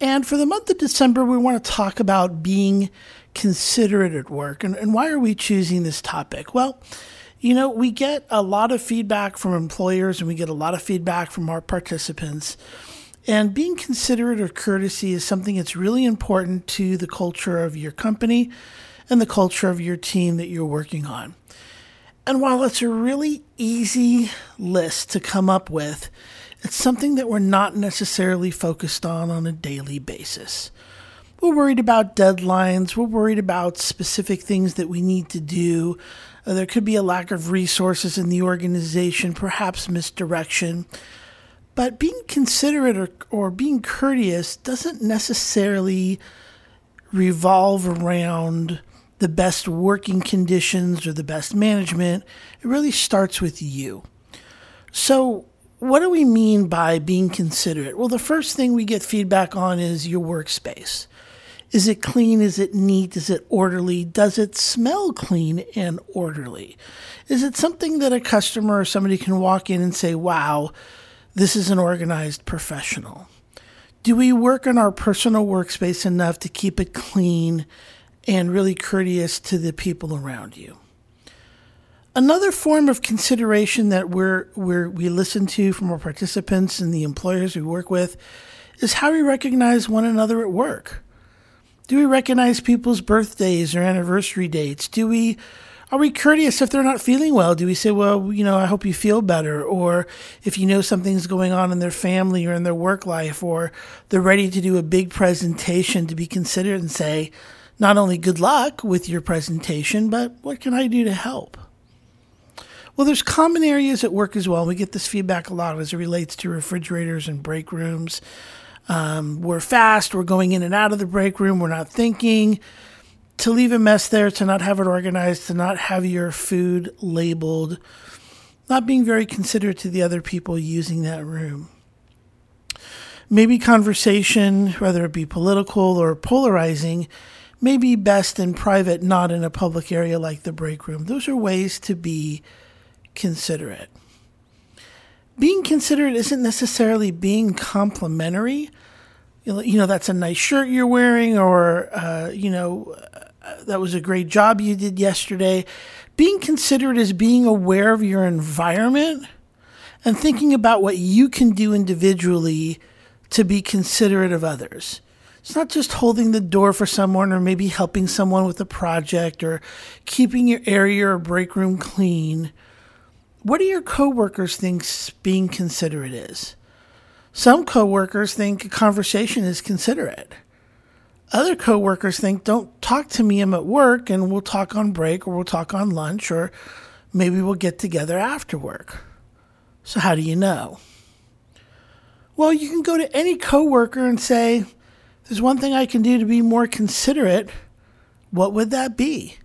And for the month of December, we want to talk about being considerate at work. And, and why are we choosing this topic? Well, you know, we get a lot of feedback from employers and we get a lot of feedback from our participants. And being considerate or courtesy is something that's really important to the culture of your company and the culture of your team that you're working on. And while it's a really easy list to come up with, it's something that we're not necessarily focused on on a daily basis. We're worried about deadlines, we're worried about specific things that we need to do. Uh, there could be a lack of resources in the organization, perhaps misdirection. But being considerate or, or being courteous doesn't necessarily revolve around the best working conditions or the best management. It really starts with you. So, what do we mean by being considerate? Well, the first thing we get feedback on is your workspace. Is it clean? Is it neat? Is it orderly? Does it smell clean and orderly? Is it something that a customer or somebody can walk in and say, wow, this is an organized professional? Do we work on our personal workspace enough to keep it clean and really courteous to the people around you? Another form of consideration that we're, we're, we listen to from our participants and the employers we work with is how we recognize one another at work. Do we recognize people's birthdays or anniversary dates? Do we are we courteous if they're not feeling well? Do we say, well, you know, I hope you feel better? Or if you know something's going on in their family or in their work life, or they're ready to do a big presentation to be considered and say, not only good luck with your presentation, but what can I do to help? Well, there's common areas at work as well. We get this feedback a lot as it relates to refrigerators and break rooms. Um, we're fast, we're going in and out of the break room, we're not thinking. To leave a mess there, to not have it organized, to not have your food labeled, not being very considerate to the other people using that room. Maybe conversation, whether it be political or polarizing, may be best in private, not in a public area like the break room. Those are ways to be considerate. Being considerate isn't necessarily being complimentary. You know, that's a nice shirt you're wearing, or, uh, you know, uh, that was a great job you did yesterday. Being considerate is being aware of your environment and thinking about what you can do individually to be considerate of others. It's not just holding the door for someone or maybe helping someone with a project or keeping your area or break room clean what do your coworkers think being considerate is? Some coworkers think a conversation is considerate. Other coworkers think, don't talk to me, I'm at work, and we'll talk on break or we'll talk on lunch or maybe we'll get together after work. So, how do you know? Well, you can go to any coworker and say, there's one thing I can do to be more considerate. What would that be?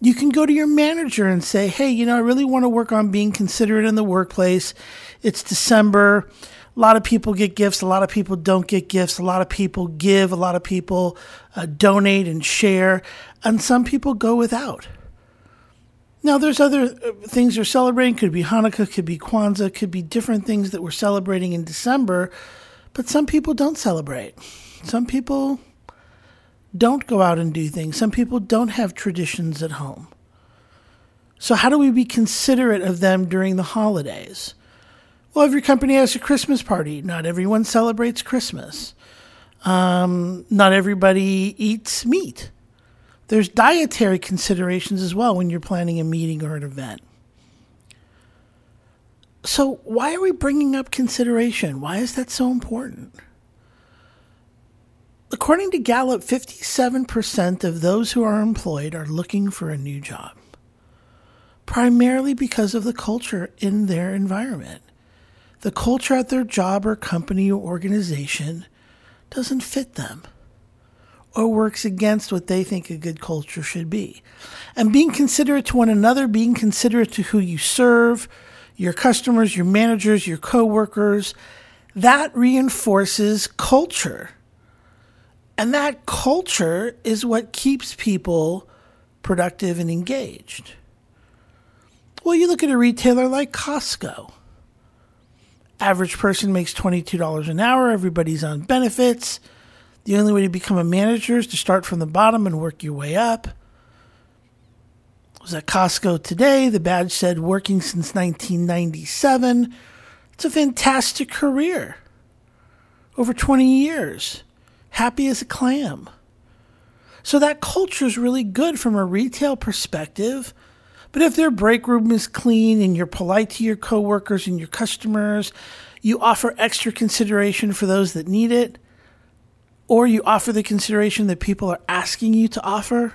You can go to your manager and say, hey, you know, I really want to work on being considerate in the workplace. It's December. A lot of people get gifts. A lot of people don't get gifts. A lot of people give. A lot of people uh, donate and share. And some people go without. Now, there's other uh, things you're celebrating. Could be Hanukkah, could be Kwanzaa, could be different things that we're celebrating in December. But some people don't celebrate. Some people don't go out and do things. Some people don't have traditions at home. So, how do we be considerate of them during the holidays? Well, every company has a Christmas party. Not everyone celebrates Christmas. Um, not everybody eats meat. There's dietary considerations as well when you're planning a meeting or an event. So, why are we bringing up consideration? Why is that so important? According to Gallup, 57% of those who are employed are looking for a new job, primarily because of the culture in their environment. The culture at their job or company or organization doesn't fit them, or works against what they think a good culture should be. And being considerate to one another, being considerate to who you serve, your customers, your managers, your coworkers, that reinforces culture. And that culture is what keeps people productive and engaged. Well, you look at a retailer like Costco. Average person makes $22 an hour, everybody's on benefits. The only way to become a manager is to start from the bottom and work your way up. I was at Costco today. The badge said working since 1997. It's a fantastic career. Over 20 years happy as a clam. So that culture is really good from a retail perspective. But if their break room is clean and you're polite to your coworkers and your customers, you offer extra consideration for those that need it, or you offer the consideration that people are asking you to offer,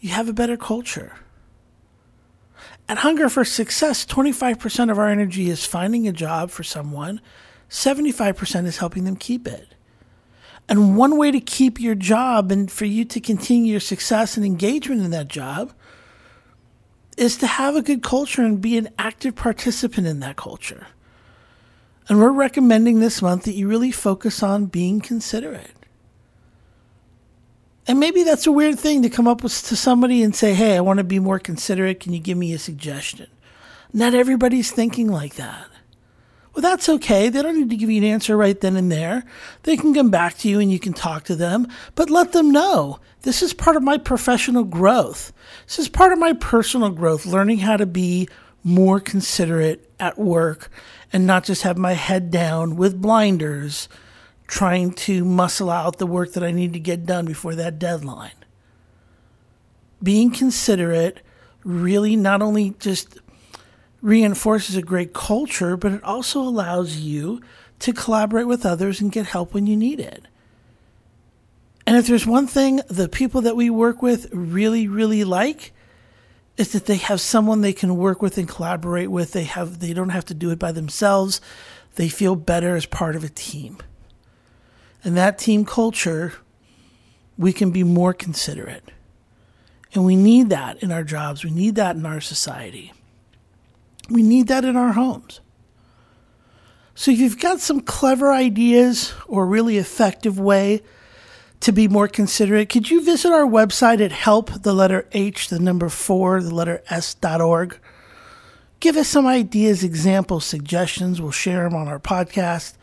you have a better culture. At Hunger for Success, 25% of our energy is finding a job for someone, 75% is helping them keep it. And one way to keep your job and for you to continue your success and engagement in that job is to have a good culture and be an active participant in that culture. And we're recommending this month that you really focus on being considerate. And maybe that's a weird thing to come up with to somebody and say, hey, I want to be more considerate. Can you give me a suggestion? Not everybody's thinking like that. Well, that's okay. They don't need to give you an answer right then and there. They can come back to you and you can talk to them, but let them know this is part of my professional growth. This is part of my personal growth, learning how to be more considerate at work and not just have my head down with blinders trying to muscle out the work that I need to get done before that deadline. Being considerate really not only just reinforces a great culture, but it also allows you to collaborate with others and get help when you need it. And if there's one thing the people that we work with really, really like, is that they have someone they can work with and collaborate with. They have they don't have to do it by themselves. They feel better as part of a team. And that team culture, we can be more considerate. And we need that in our jobs. We need that in our society. We need that in our homes. So if you've got some clever ideas or really effective way to be more considerate, could you visit our website at help the letter H, the number four, the letter S dot org? Give us some ideas, examples, suggestions. We'll share them on our podcast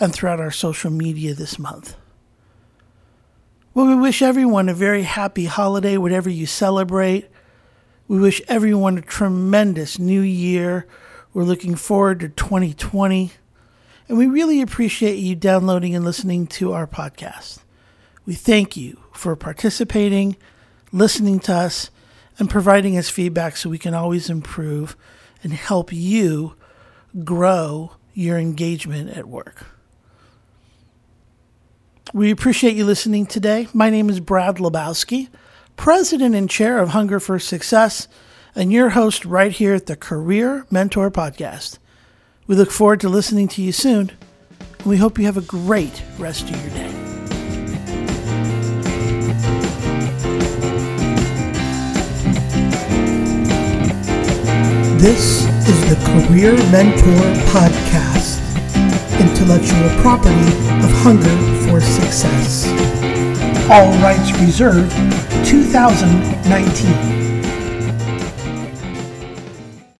and throughout our social media this month. Well, we wish everyone a very happy holiday, whatever you celebrate. We wish everyone a tremendous new year. We're looking forward to 2020. And we really appreciate you downloading and listening to our podcast. We thank you for participating, listening to us, and providing us feedback so we can always improve and help you grow your engagement at work. We appreciate you listening today. My name is Brad Lebowski president and chair of Hunger for Success, and your host right here at the Career Mentor Podcast. We look forward to listening to you soon, and we hope you have a great rest of your day. This is the Career Mentor Podcast, intellectual property of Hunger for Success. All rights reserved 2019.